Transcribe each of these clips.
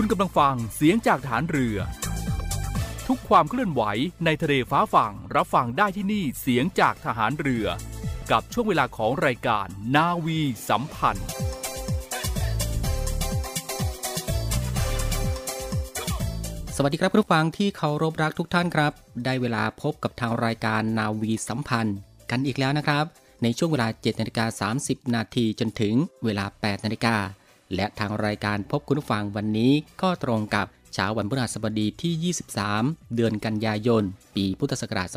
คุณกำลังฟังเสียงจากฐานเรือ ทุกความเคลื่อนไหวในทะเลฟ้าฝั่งรับฟังได้ที่นี่เสียงจากทหารเรือ กับช่วงเวลาของรายการนาวีสัมพันธ์ สวัสดีครับผู้ฟังที่เคารพรักทุกท่านครับ ได้เวลาพบกับทางรายการนาวีสัมพันธ์ กันอีกแล้วนะครับ ในช่วงเวลา7นาฬิกา30 นาทีจนถึงเวลา8นาฬิกา และทางรายการพบคุณผู้ฟังวันนี้ก็ตรงกับเช้าวันพฤหัสบดีที่ 23 เดือนกันยายน ปีพุทธศักราช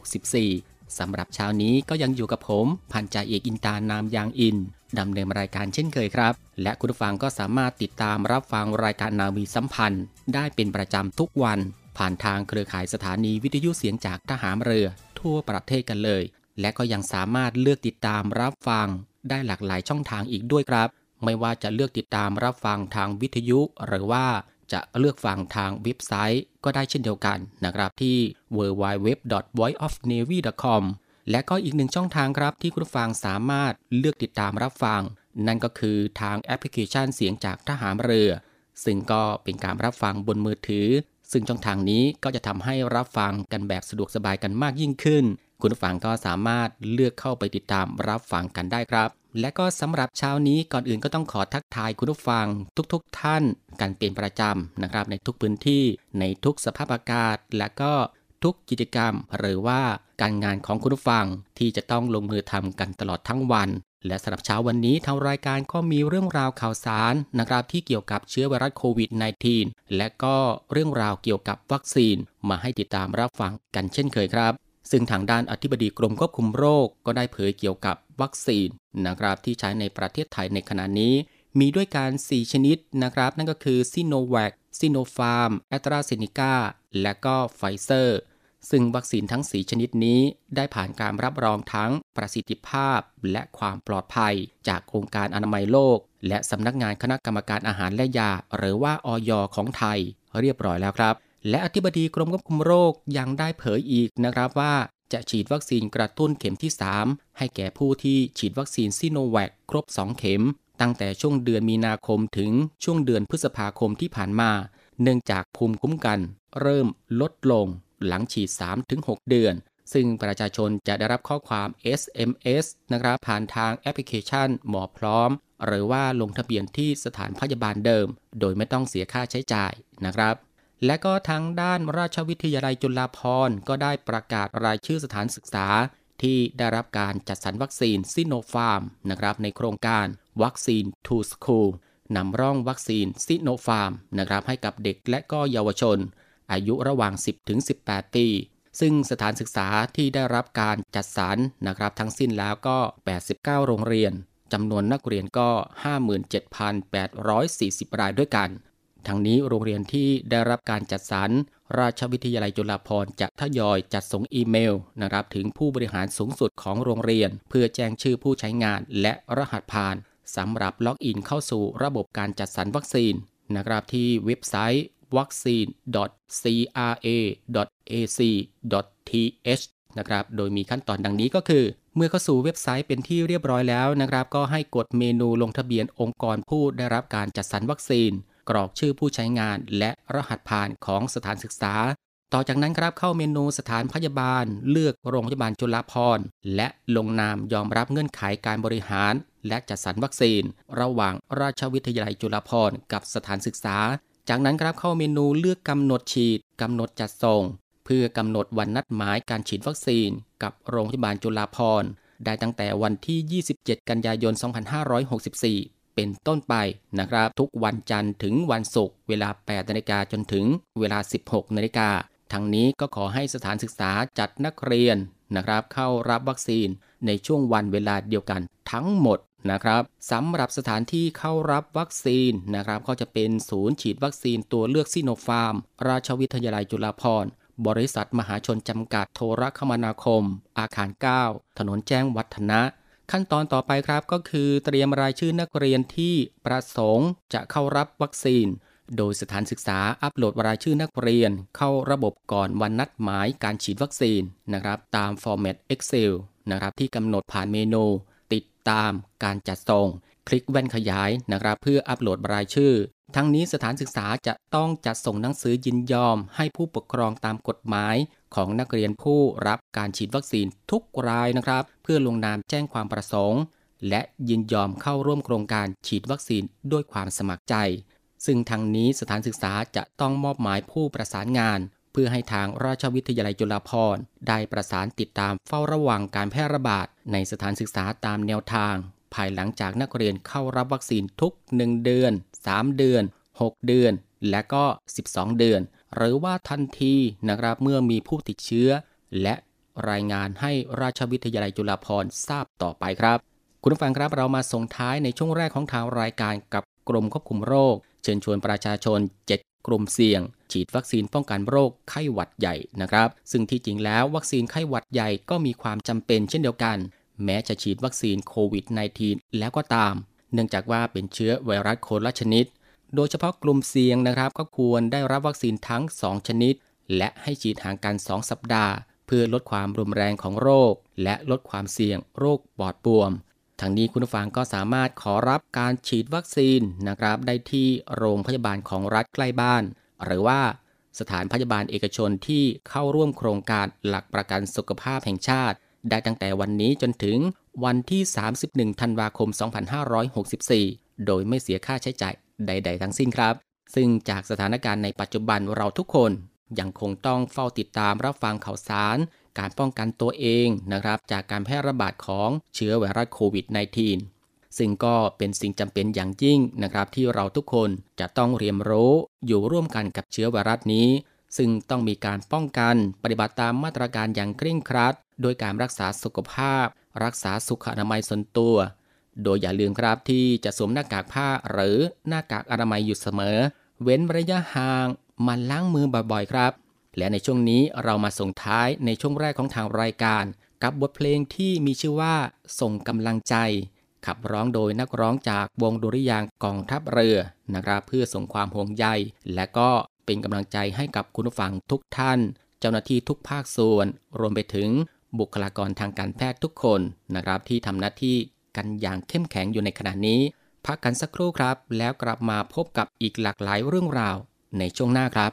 2564 สำหรับเช้านี้ก็ยังอยู่กับผมพันจ่าเอกอินตานามยางอินดำเนินรายการเช่นเคยครับ และคุณผู้ฟังก็สามารถติดตามรับฟังรายการนาวีสัมพันธ์ ได้เป็นประจำทุกวัน ผ่านทางเครือข่ายสถานีวิทยุเสียงจากทหารเรือ ทั่วประเทศกันเลย และก็ยังสามารถเลือกติดตามรับฟัง ได้หลากหลายช่องทางอีกด้วยครับ ไม่ว่าจะเลือกติดตามรับฟังทางวิทยุ หรือว่าจะเลือกฟังทางเว็บไซต์ ก็ได้เช่นเดียวกันนะครับที่ www.voiceofnavy.com และก็อีกหนึ่งช่องทางครับที่คุณฟังสามารถเลือกติดตามรับฟัง นั่นก็คือทางแอปพลิเคชันเสียงจากทหารเรือ ซึ่งก็เป็นการรับฟังบนมือถือ ซึ่งช่องทางนี้ก็จะทำให้รับฟังกันแบบสะดวกสบายกันมากยิ่งขึ้น คุณฟังก็สามารถเลือกเข้าไปติดตามรับฟังกันได้ครับ และก็สำหรับเช้านี้ก่อนอื่นก็ต้องขอทักทายคุณผู้ฟัง ทุกๆทท่าน กันเป็นประจำนะครับในทุกพื้นที่ในทุกสภาพอากาศ และก็ทุกกิจกรรม หรือว่าการงานของคุณผู้ฟังที่จะต้องลงมือทำกันตลอดทั้งวัน และสำหรับเช้าวันนี้ทางรายการก็มีเรื่องราวข่าวสารนะครับที่เกี่ยวกับเชื้อไวรัสโควิด -19 และก็เรื่องราวเกี่ยวกับวัคซีน มาให้ติดตามรับฟังกันเช่นเคยครับซึ่งทางด้านอธิบดีกรมควบคุมโรคก็ได้เผยเกี่ยวกับ วัคซีนนะครับที่ใช้ในประเทศไทยในขณะนี้ มีด้วยการ4ชนิดนะครับ นั่นก็คือซิโนแวคซิโนฟาร์มแอตราเซเนกาและก็ไฟเซอร์ซึ่งวัคซีนทั้ง 4 ชนิดนี้ ได้ผ่านการรับรองทั้งประสิทธิภาพและความปลอดภัย จากองค์การอนามัยโลก และสำนักงานคณะกรรมการอาหารและยา หรือว่าอย.ของไทย เรียบร้อยแล้วครับ และอธิบดีกรมควบคุมโรคยังได้เผยอีกนะครับว่า จะฉีดวัคซีนกระตุ้นเข็มที่ 3 ให้แก่ผู้ที่ฉีดวัคซีนซิโนแวคครบ 2 เข็ม ตั้งแต่ช่วงเดือนมีนาคมถึงช่วงเดือนพฤษภาคมที่ผ่านมา เนื่องจากภูมิคุ้มกัน เริ่มลดลงหลังฉีด 3-6 เดือน ซึ่งประชาชนจะได้รับข้อความ SMS นะครับผ่านทางแอปพลิเคชันหมอพร้อม หรือว่าลงทะเบียนที่สถานพยาบาลเดิม โดยไม่ต้องเสียค่าใช้จ่ายนะครับ และก็ทางด้านราชวิทยาลัยจุฬาภรณ์ก็ได้ประกาศรายชื่อสถานศึกษา ที่ได้รับการจัดสรรวัคซีนซิโนฟาร์มนะครับในโครงการวัคซีน to School นำร่องวัคซีนซิโนฟาร์มนะครับให้กับเด็กและก็เยาวชน อายุระหว่าง 10ถึง18 ปี ซึ่งสถานศึกษาที่ได้รับการจัดสรรนะครับทั้งสิ้นแล้วก็ 89 โรงเรียนจำนวนนักเรียนก็ 57,840 รายด้วยกัน ทั้งนี้โรงเรียนที่ได้รับการจัดสรรราชวิทยาลัยจุฬาภรณ์จะทยอยจัดส่งอีเมลนะครับถึงผู้บริหารสูงสุดของโรงเรียน เพื่อแจ้งชื่อผู้ใช้งานและรหัสผ่านสำหรับล็อกอินเข้าสู่ระบบการจัดสรรวัคซีนนะครับที่เว็บไซต์ vaccine.cra.ac.th นะครับโดยมีขั้นตอนดังนี้ก็คือ เมื่อเข้าสู่เว็บไซต์เป็นที่เรียบร้อยแล้วนะครับ ก็ให้กดเมนูลงทะเบียนองค์กรผู้ได้รับการจัดสรรวัคซีน กรอกชื่อผู้ใช้งานและรหัสผ่านของสถานศึกษา ต่อจากนั้นครับเข้าเมนูสถานพยาบาล เลือกโรงพยาบาลจุฬาภรณ์และลงนามยอมรับเงื่อนไขการบริหาร และจัดสรรวัคซีน ระหว่างราชวิทยาลัยจุฬาภรณ์กับสถานศึกษา จากนั้นครับเข้าเมนูเลือกกำหนดฉีดกำหนดจัดส่ง เพื่อกำหนดวันนัดหมายการฉีดวัคซีน กับโรงพยาบาลจุฬาภรณ์ได้ตั้งแต่วันที่ 27 กันยายน 2564 เป็นต้นไปนะครับ ทุกวันจันทร์ถึงวันศุกร์เวลา 8นาฬิกาจนถึงเวลา 16นาฬิกาทั้งนี้ก็ขอให้สถานศึกษาจัดนักเรียนนะครับ เข้ารับวัคซีนในช่วงวันเวลาเดียวกันทั้งหมดนะครับสำหรับสถานที่เข้ารับวัคซีนนะครับ ก็จะเป็นศูนย์ฉีดวัคซีนตัวเลือกซิโนฟาร์ม ราชวิทยาลัยจุฬาภรณ์บริษัทมหาชนจำกัดโทรคมนาคม อาคาร 9 ถนนแจ้งวัฒนะ ขั้นตอนต่อไปครับก็คือเตรียมรายชื่อนักเรียนที่ประสงค์จะเข้ารับวัคซีน โดยสถานศึกษาอัปโหลดรายชื่อนักเรียน เข้าระบบก่อนวันนัดหมายการฉีดวัคซีนนะครับ ตามฟอร์แมต Excel นะครับที่กำหนดผ่านเมนู ติดตามการจัดส่ง คลิกแว่นขยายนะครับ เพื่ออัปโหลดรายชื่อ ทั้งนี้สถานศึกษาจะต้องจัดส่งหนังสือยินยอม ให้ผู้ปกครองตามกฎหมาย ของนักเรียนผู้รับการฉีดวัคซีนทุกรายนะครับ เพื่อลงนามแจ้งความประสงค์ และยินยอมเข้าร่วมโครงการฉีดวัคซีนด้วยความสมัครใจ ซึ่งทางนี้สถานศึกษาจะต้องมอบหมายผู้ประสานงาน เพื่อให้ทางราชวิทยาลัยจุฬาภรณ์ได้ประสานติดตามเฝ้าระวังการแพร่ระบาดในสถานศึกษาตามแนวทาง ภายหลังจากนักเรียนเข้ารับวัคซีนทุก 1 เดือน 3 เดือน 6 เดือน และก็ 12 เดือน หรือว่าทันทีนะครับเมื่อมีผู้ติดเชื้อ และรายงานให้ราชวิทยาลัยจุฬาภรณ์ทราบต่อไปครับ คุณผู้ฟังครับเรามาส่งท้ายในช่วงแรกของทางรายการกับกรมควบคุมโรค เชิญชวนประชาชน 7 กลุ่มเสี่ยง ฉีดวัคซีนป้องกันโรคไข้หวัดใหญ่นะครับ ซึ่งที่จริงแล้ววัคซีนไข้หวัดใหญ่ก็มีความจำเป็นเช่นเดียวกัน แม้จะฉีดวัคซีนโควิด -19 แล้วก็ตาม เนื่องจากว่าเป็นเชื้อไวรัสโคนละชนิด โดยเฉพาะกลุ่มเสี่ยงนะครับ ก็ควรได้รับวัคซีนทั้ง 2 ชนิด และให้ฉีดห่างกัน 2 สัปดาห์ เพื่อลดความรุนแรงของโรค และลดความเสี่ยงโรคปอดบวมทางนี้คุณผู้ฟังก็สามารถขอรับการฉีดวัคซีนนะครับ ได้ที่โรงพยาบาลของรัฐใกล้บ้าน หรือว่าสถานพยาบาลเอกชนที่เข้าร่วมโครงการหลักประกันสุขภาพแห่งชาติ ได้ตั้งแต่วันนี้จนถึงวันที่ 31 ธันวาคม 2564 โดยไม่เสียค่าใช้จ่าย ใด ๆ ทั้งสิ้นครับ ซึ่งจากสถานการณ์ในปัจจุบันเราทุกคนยังคงต้องเฝ้าติดตามรับฟังข่าวสาร การป้องกันตัวเองนะครับ จากการแพร่ระบาดของเชื้อไวรัสโควิด -19 ซึ่งก็เป็นสิ่งจำเป็นอย่างยิ่งนะครับ ที่เราทุกคนจะต้องเรียนรู้อยู่ร่วมกันกับเชื้อไวรัสนี้ ซึ่งต้องมีการป้องกันปฏิบัติตามมาตรการอย่างเคร่งครัด โดยการรักษาสุขภาพ รักษาสุขอนามัยส่วนตัว โดยอย่าลืมครับที่จะสวมหน้ากากผ้าหรือหน้ากากอนามัยอยู่เสมอ เว้นระยะห่างมันล้างมือบ่อยๆครับ และในช่วงนี้เรามาส่งท้ายในช่วงแรกของทางรายการ กับบทเพลงที่มีชื่อว่า ส่งกำลังใจ ขับร้องโดยนักร้องจากวงดุริยางกองทัพเรือนะครับเพื่อส่งความห่วงใย และก็เป็นกำลังใจให้กับคุณผู้ฟังทุกท่าน เจ้าหน้าที่ทุกภาคส่วน รวมไปถึงบุคลากรทางการแพทย์ทุกคนนะครับที่ทำหน้าที่ กันอย่างเข้มแข็งอยู่ในขณะนี้ พักกันสักครู่ครับ แล้วกลับมาพบกับอีกหลากหลายเรื่องราวในช่วงหน้าครับ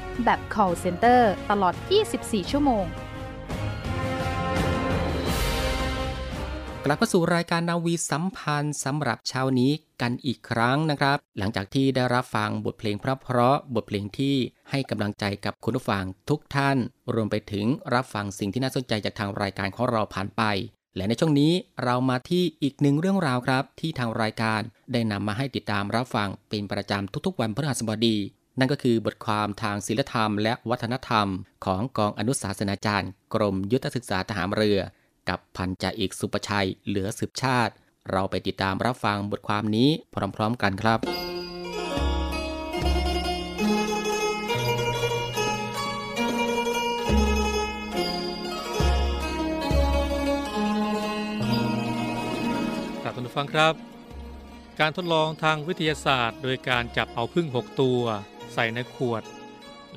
แบบ call center ตลอด 24 ชั่วโมง กลับมาสู่รายการนาวีสัมพันธ์สำหรับเช้านี้กันอีกครั้งนะครับ หลังจากที่ได้รับฟังบทเพลงเพราะๆบทเพลงที่ให้กำลังใจกับคุณผู้ฟังทุกท่าน รวมไปถึงรับฟังสิ่งที่น่าสนใจจากทางรายการของเราผ่านไปและในช่วงนี้เรามาที่อีกหนึ่งเรื่องราวครับ ที่ทางรายการได้นำมาให้ติดตามรับฟังเป็นประจำทุกๆวันพฤหัสบดี นั่นก็คือบทความทางศิลธรรมและวัฒนธรรม ของกองอนุสาสนาจารย์ กรมยุทธศึกษาทหารเรือ กับพันจ่าเอกสุประชัยเหลือสืบชาติ เราไปติดตามรับฟังบทความนี้พร้อมๆกันครับ ครับท่านผู้ฟังครับ การทดลองทางวิทยาศาสตร์ โดยการจับเอาพึ่ง 6 ตัว ใส่ในขวด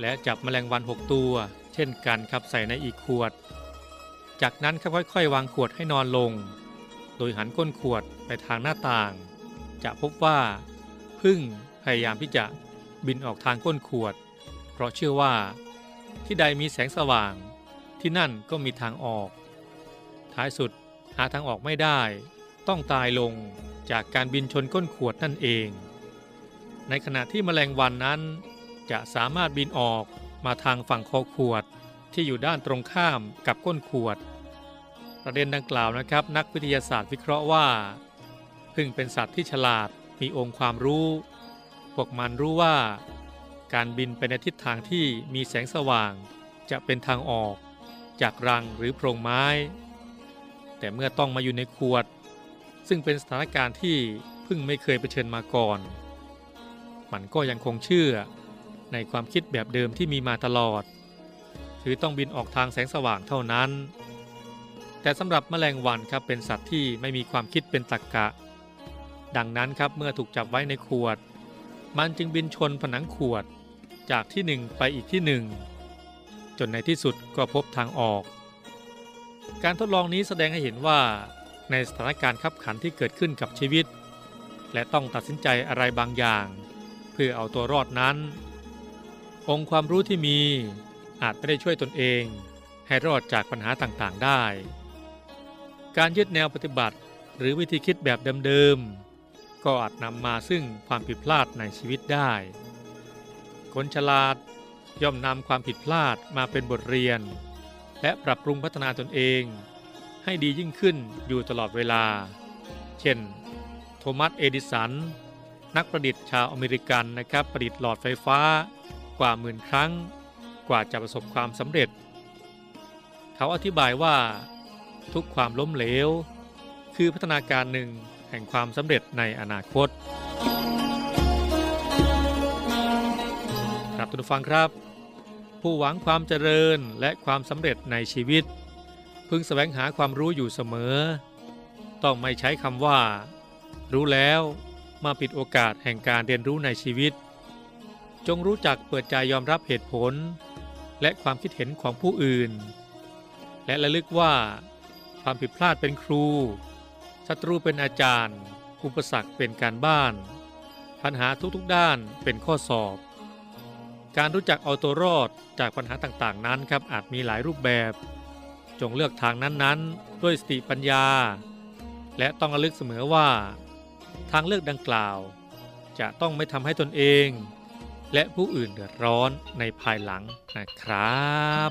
และจับแมลงวัน 6 ตัว เช่นกันครับใส่ในอีกขวด จากนั้นครับค่อยๆ วางขวดให้นอนลง โดยหันก้นขวดไปทางหน้าต่าง จะพบว่าพึ่งพยายามที่จะบินออกทางก้นขวด เพราะเชื่อว่า ที่ใดมีแสงสว่าง ที่นั่นก็มีทางออก ท้ายสุดหาทางออกไม่ได้ ต้องตายลงจากการบินชนก้นขวดนั่นเอง ในขณะที่แมลงวันนั้น จะสามารถบินออกมาทางฝั่งคอขวดที่อยู่ด้านตรงข้ามกับก้นขวด ประเด็นดังกล่าวนะครับ นักวิทยาศาสตร์วิเคราะห์ว่าพึ่งเป็นสัตว์ที่ฉลาดมีองค์ความรู้ พวกมันรู้ว่า การบินไปในทิศทางที่มีแสงสว่าง จะเป็นทางออก จากรังหรือโพรงไม้ แต่เมื่อต้องมาอยู่ในขวด ซึ่งเป็นสถานการณ์ที่พิ่งไม่เคยเผชิญมาก่อน มันก็ยังคงเชื่อ ในความคิดแบบเดิมที่มีมาตลอด คือต้องบินออกทางแสงสว่างเท่านั้น แต่สำหรับแมลงวันครับเป็นสัตว์ที่ไม่มีความคิดเป็นตรรกกะ ดังนั้นครับเมื่อถูกจับไว้ในขวด มันจึงบินชนผนังขวดจากที่หนึ่งไปอีกที่หนึ่งจนในที่สุดก็พบทางออก การทดลองนี้แสดงให้เห็นว่า ในสถานการณ์ขับขันที่เกิดขึ้นกับชีวิต และต้องตัดสินใจอะไรบางอย่าง เพื่อเอาตัวรอดนั้น องค์ความรู้ที่มีอาจไม่ได้ช่วยตนเอง ให้รอดจากปัญหาต่างๆได้ การยึดแนวปฏิบัติหรือวิธีคิดแบบเดิมๆก็อาจนำมาซึ่งความผิดพลาดในชีวิตได้ คนฉลาดย่อมนำความผิดพลาดมาเป็นบทเรียน และปรับปรุงพัฒนาตนเอง ให้ดียิ่งขึ้นอยู่ตลอดเวลา เช่น โทมัส เอดิสัน นักประดิษฐ์ชาวอเมริกันนะครับประดิษฐ์หลอดไฟฟ้ากว่าหมื่นครั้ง กว่าจะประสบความสำเร็จ เขาอธิบายว่าทุกความล้มเหลว คือพัฒนาการหนึ่งแห่งความสำเร็จในอนาคต ครับทุกฟังครับ ผู้หวังความเจริญและความสำเร็จในชีวิต พึงแสวงหาความรู้อยู่เสมอ ต้องไม่ใช้คำว่า รู้แล้ว มาปิดโอกาสแห่งการเรียนรู้ในชีวิต จงรู้จักเปิดใจยอมรับเหตุผล และความคิดเห็นของผู้อื่น และระลึกว่า ความผิดพลาดเป็นครู ศัตรูเป็นอาจารย์ อุปสรรคเป็นการบ้าน ปัญหาทุกๆด้านเป็นข้อสอบ การรู้จักเอาตัวรอดจากปัญหาต่างๆ นั้นครับอาจมีหลายรูปแบบ จงเลือกทางนั้นๆ ด้วยสติปัญญา และต้องระลึกเสมอว่า ทางเลือกดังกล่าว จะต้องไม่ทำให้ตนเอง และผู้อื่นเดือดร้อนในภายหลังนะครับ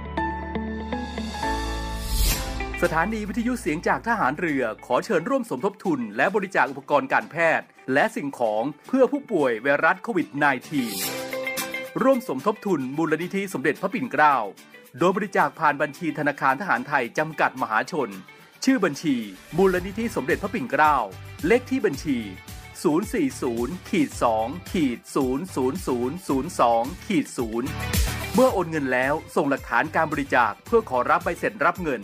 สถานีวิทยุเสียงจากทหารเรือขอเชิญร่วมสมทบทุน และบริจาคอุปกรณ์การแพทย์ และสิ่งของเพื่อผู้ป่วยไวรัสโควิด -19 ร่วมสมทบทุนมูลนิธิสมเด็จพระปิ่นเกล้า โดยบริจาคผ่านบัญชีธนาคารทหารไทยจำกัดมหาชน ชื่อบัญชี มูลนิธิสมเด็จพระปิ่นเกล้า เลขที่บัญชี 040ขีด2ขีด00002ขีด0เมื่อโอนเงินแล้วส่งหลักฐานการบริจาคเพื่อขอรับใบเสร็จรับเงิน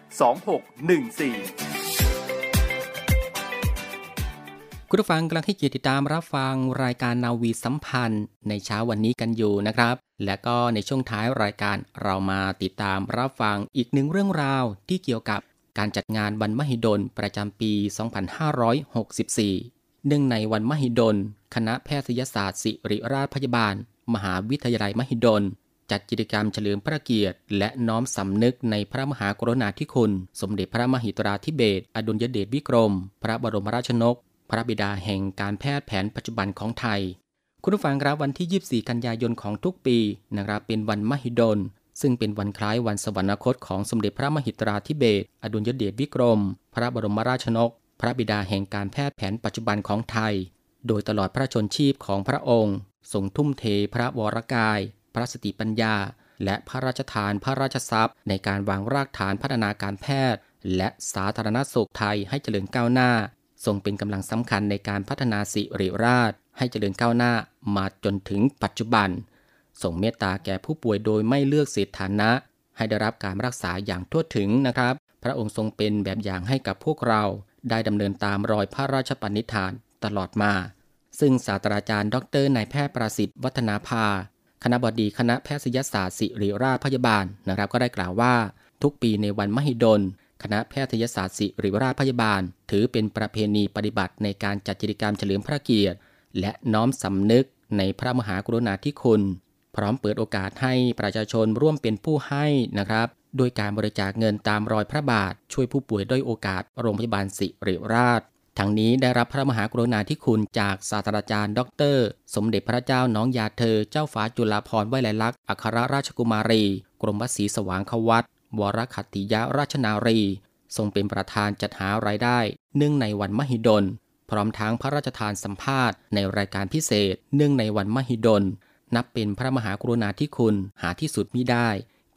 2614 คุณผู้ฟังกำลังให้เกียรติติดตามรับฟังรายการนาวีสัมพันธ์ ในเช้าวันนี้กันอยู่นะครับ และก็ในช่วงท้ายรายการเรามาติดตามรับฟังอีกหนึ่งเรื่องราวที่เกี่ยวกับการจัดงานวันมหิดลประจำปี 2564 เนื่องในวันมหิดล คณะแพทยศาสตร์ศิริราชพยาบาล มหาวิทยาลัยมหิดล จัดกิจกรรมเฉลิมพระเกียรติ และน้อมสำนึกในพระมหากรุณาธิคุณ สมเด็จพระมหิตราธิเบศรอดุลยเดชวิกรม พระบรมราชนก พระบิดาแห่งการแพทย์แผนปัจจุบันของไทย คุณผู้ฟังครับวันที่ 24 กันยายนของทุกปีนะครับเป็นวันมหิดล ซึ่งเป็นวันคล้ายวันสวรรคตของสมเด็จพระมหิตราธิเบศรอดุลยเดชวิกรม พระบรมราชนก พระบิดาแห่งการแพทย์แผนปัจจุบันของไทย โดยตลอดพระชนชีพของพระองค์ทรงทุ่มเทพระวรกาย พระสติปัญญา และพระราชทานพระราชทรัพย์ ในการวางรากฐานพัฒนาการแพทย์ และสาธารณสุขไทยให้เจริญก้าวหน้า ทรงเป็นกำลังสำคัญในการพัฒนาสิริราช ให้เจริญก้าวหน้ามาจนถึงปัจจุบันทรงเมตตาแก่ผู้ป่วยโดยไม่เลือกเศรษฐานะ ให้ได้รับการรักษาอย่างทั่วถึงนะครับ พระองค์ทรงเป็นแบบอย่างให้กับพวกเรา ได้ดำเนินตามรอยพระราชปณิธานตลอดมา ซึ่งศาสตราจารย์ ดรนายแพทย์ประสิทธิ์วัฒนาภา คณะบดีคณะแพทยศาสตร์ศิริราชพยาบาลนะครับ ก็ได้กล่าวว่า ทุกปีในวันมหิดล คณะแพทยศาสตร์ศิริราชพยาบาล ถือเป็นประเพณีปฏิบัติในการจัดกิจกรรมเฉลิมพระเกียรติ และน้อมสำนึกในพระมหากรุณาธิคุณ พร้อมเปิดโอกาสให้ประชาชนร่วมเป็นผู้ให้นะครับ โดยการบริจาคเงินตามรอยพระบาท ช่วยผู้ป่วยด้อยโอกาสโรงพยาบาลศิริราช ทั้งนี้ได้รับพระมหากรุณาธิคุณจากศาสตราจารย์ ดร สมเด็จพระเจ้าน้องยาเธอ เจ้าฟ้าจุฬาภรณ์ไวลัยลักษณ์อัครราชกุมารี กรมวสีสว่างควัตวรคัตติยราชนารี ทรงเป็นประธานจัดหารายได้ เนื่องในวันมหิดล พร้อมทั้งพระราชทานสัมภาษณ์ในรายการพิเศษ เนื่องในวันมหิดล นับเป็นพระมหากรุณาธิคุณหาที่สุดมิได้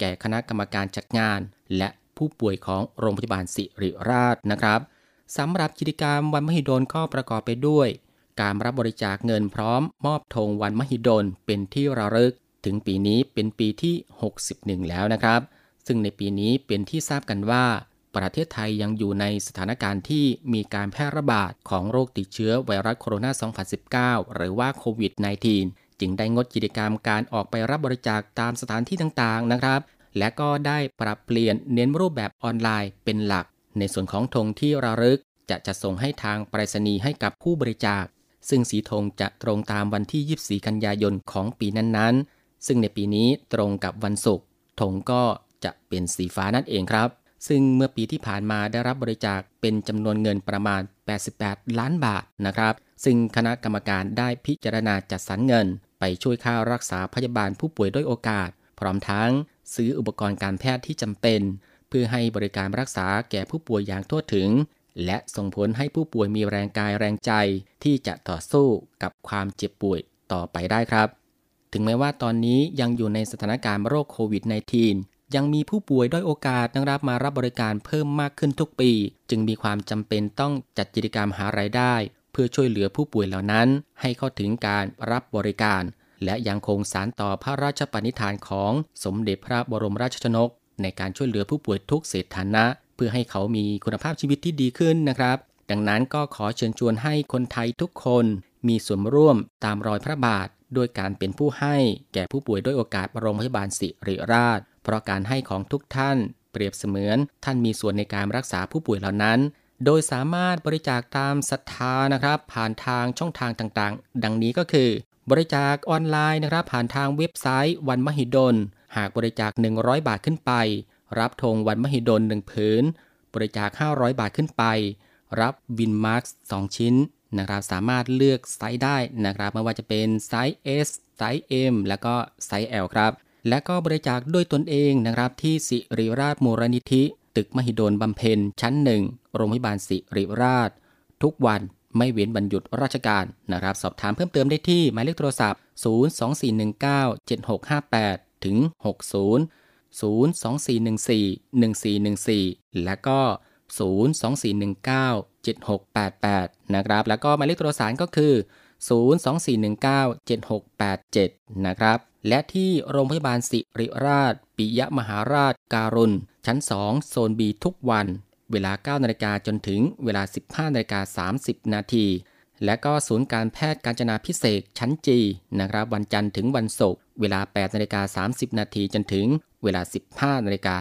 แก่คณะกรรมการจัดงาน และผู้ป่วยของโรงพยาบาลศิริราชนะครับ สำหรับกิจกรรมวันมหิดลก็ประกอบไปด้วย การรับบริจาคเงินพร้อม มอบธงวันมหิดลเป็นที่ระลึก ถึงปีนี้เป็นปีที่ 61 แล้วนะครับ ซึ่งในปีนี้เป็นที่ทราบกันว่า ประเทศไทยยังอยู่ในสถานการณ์ที่มีการแพร่ระบาดของโรคติดเชื้อไวรัสโคโรนา 2019 หรือว่าโควิด -19 จึงได้งดกิจกรรมการออกไปรับบริจาคตามสถานที่ต่างๆนะครับและก็ได้ปรับเปลี่ยนเน้นรูปแบบออนไลน์เป็นหลัก ในส่วนของธงที่ระลึกจะจัดส่งให้ทางไปรษณีย์ให้กับผู้บริจาค ซึ่งสีธงจะตรงตามวันที่ 24 กันยายนของปีนั้นๆ ซึ่งในปีนี้ตรงกับวันศุกร์ธงก็จะเป็นสีฟ้านั่นเองครับ ซึ่งเมื่อปีที่ผ่านมาได้รับบริจาคเป็นจำนวนเงินประมาณ 88 ล้านบาทนะครับ ซึ่งคณะกรรมการได้พิจารณาจัดสรรเงิน ไปช่วยค่ารักษาพยาบาลผู้ป่วยด้วยโอกาส พร้อมทั้งซื้ออุปกรณ์การแพทย์ที่จำเป็น พื่อให้บริการรักษาแก่ผู้ป่วยอย่างทั่วถึง และส่งผลให้ผู้ป่วยมีแรงกายแรงใจ ที่จะต่อสู้กับความเจ็บป่วยต่อไปได้ครับ ถึงแม้ว่าตอนนี้ยังอยู่ในสถานการณ์โรคโควิด -19 ยังมีผู้ป่วยด้อยโอกาสนะครับมารับบริการเพิ่มมากขึ้นทุกปี จึงมีความจำเป็นต้องจัดกิจกรรมหารายได้ เพื่อช่วยเหลือผู้ป่วยเหล่านั้น ให้เข้าถึงการรับบริการและยังคงสารต่อพระราชปณิธานของสมเด็จพระบรมราชชนก ในการช่วยเหลือผู้ป่วยทุกสถานะ เพื่อให้เขามีคุณภาพชีวิตที่ดีขึ้นนะครับ ดังนั้นก็ขอเชิญชวนให้คนไทยทุกคน มีส่วนร่วมตามรอยพระบาทด้วยการเป็นผู้ให้แก่ผู้ป่วยด้วยโอกาสโรงพยาบาลศิริราช เพราะการให้ของทุกท่าน เปรียบเสมือน ท่านมีส่วนในการรักษาผู้ป่วยเหล่านั้น โดยสามารถบริจาคตามศรัทธานะครับ ผ่านทางช่องทางต่างๆ ดังนี้ก็คือบริจาคออนไลน์นะครับผ่านทางเว็บไซต์วันมหิดล หากบริจาค 100 บาทขึ้นไป รับธงวันมหิดล1ผืน บริจาค 500 บาทขึ้นไป รับ WIN Mask 2ชิ้นนะครับสามารถเลือกไซส์ได้นะครับไม่ว่าจะเป็นไซส์ S ไซส์ M แล้วก็ไซส์ L ครับ และก็บริจาคด้วยตนเองนะครับที่ศิริราชมูลนิธิ ตึกมหิดลบำเพ็ญชั้นหนึ่งโรงพยาบาลศิริราช ทุกวันไม่เว้นวันหยุดราชการนะครับ สอบถามเพิ่มเติมได้ที่หมายเลขโทรศัพท์ 024197658ถึง 60 024141414 และก็ 024197688 นะครับ แล้วก็หมายเลขโทรศัพท์ก็คือ 024197687 นะครับ และที่โรงพยาบาลสิริราช ปิยมหาราชการุณ ชั้น 2 โซน B ทุกวัน เวลา 9 นาฬิกาจนถึงเวลา 15 นาฬิกา 30 นาที และก็ศูนย์การแพทย์การจนาพิเศษชั้นจีนะครับวันจันทร์ถึงวันศุกร์เวลา 8นาฬิกา30 นาทีจนถึงเวลา 15นาฬิกา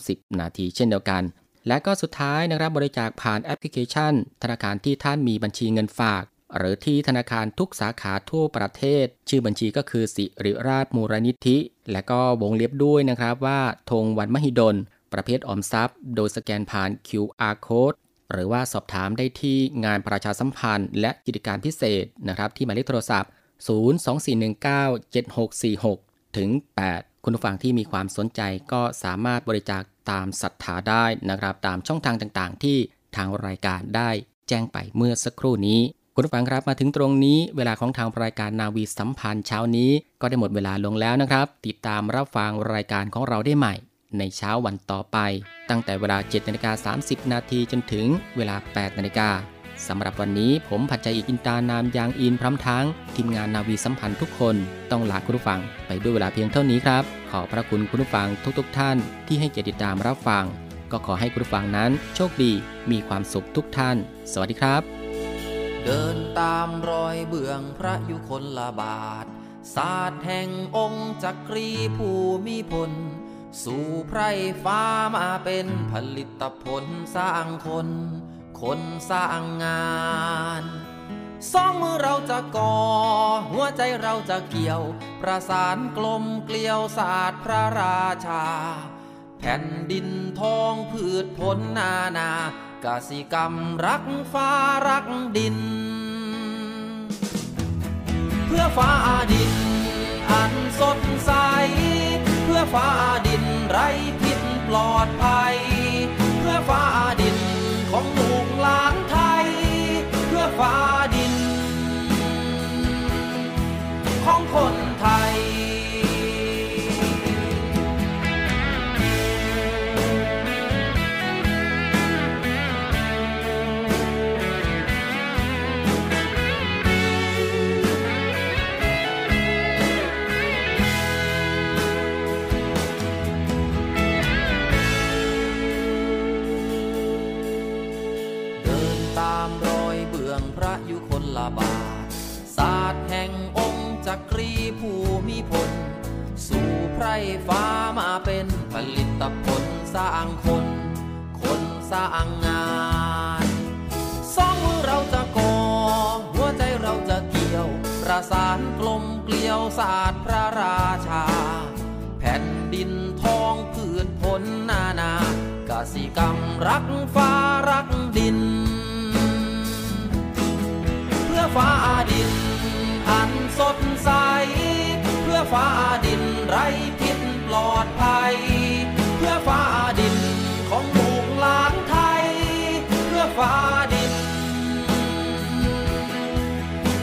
30 นาทีเช่นเดียวกัน และก็สุดท้ายนะครับบริจาคผ่านแอปพลิเคชัน ธนาคารที่ท่านมีบัญชีเงินฝาก หรือที่ธนาคารทุกสาขาทั่วประเทศ ชื่อบัญชีก็คือสิริราชมูลนิธิ และก็วงเล็บด้วยนะครับว่าธงวันมหิดล ประเภทออมทรัพย์ โดยสแกนผ่าน QR code หรือว่าสอบถามได้ที่งานประชาสัมพันธ์ และกิจการพิเศษนะครับ ที่หมายเลขโทรศัพท์ 024197646 ถึง 8 คุณผู้ฟังที่มีความสนใจก็สามารถบริจาคตามศรัทธาได้นะครับ ตามช่องทางต่างๆ ที่ทางรายการได้แจ้งไปเมื่อสักครู่นี้ คุณผู้ฟังครับมาถึงตรงนี้ เวลาของทางรายการนาวีสัมพันธ์เช้านี้ ก็ได้หมดเวลาลงแล้วนะครับ ติดตามรับฟังรายการของเราได้ใหม่ ในเช้าวันต่อไป ตั้งแต่เวลา7นาฬิกา30 นาทีจนถึงเวลา 8 นาฬิกาสำหรับวันนี้ผมผัดใจอิกินตานามยางอินพร้อมทั้ง ทีมงานนาวีสัมพันธ์ทุกคนต้องลาคุณผู้ฟังไปด้วยเวลาเพียงเท่านี้ครับ ขอพระคุณคุณผู้ฟังทุกๆทท่าน ที่ให้เกียรติติดตามรับฟัง ก็ขอให้คุณผู้ฟังนั้น โชคดีมีความสุขทุกท่าน สวัสดีครับ เดินตามรอยเบื้องพระยุคลบาทศาสตร์แห่งองค์จักรีภูมิพล สู่ไพรฟ้ามาเป็นผลิตผลสร้างคน คนสร้างงานสองมือเราจะก่อ หัวใจเราจะเกี่ยว ประสานกลมเกลียวศาสตร์พระราชา แผ่นดินทองพืชผลนานากสิกรรมรักฟ้ารักดิน เพื่อฟ้าดิน อันสดใส เพื่อฟ้าดิน ไร้พิษปลอดภัย เพื่อฟ้าดินของลูกหลานไทย เพื่อฟ้าดิน ของคนไทย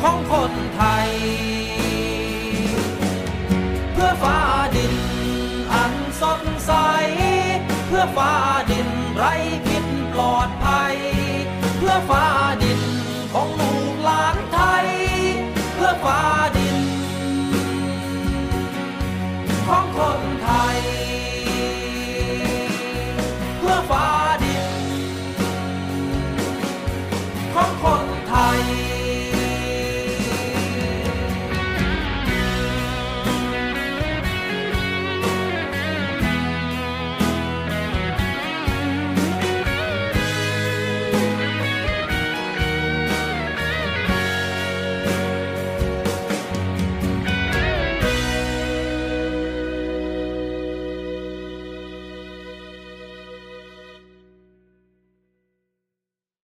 ของคนไทย เพื่อฟ้าดินอันสดใส เพื่อฟ้าดินไร้พิษปลอดภัย เพื่อฟ้า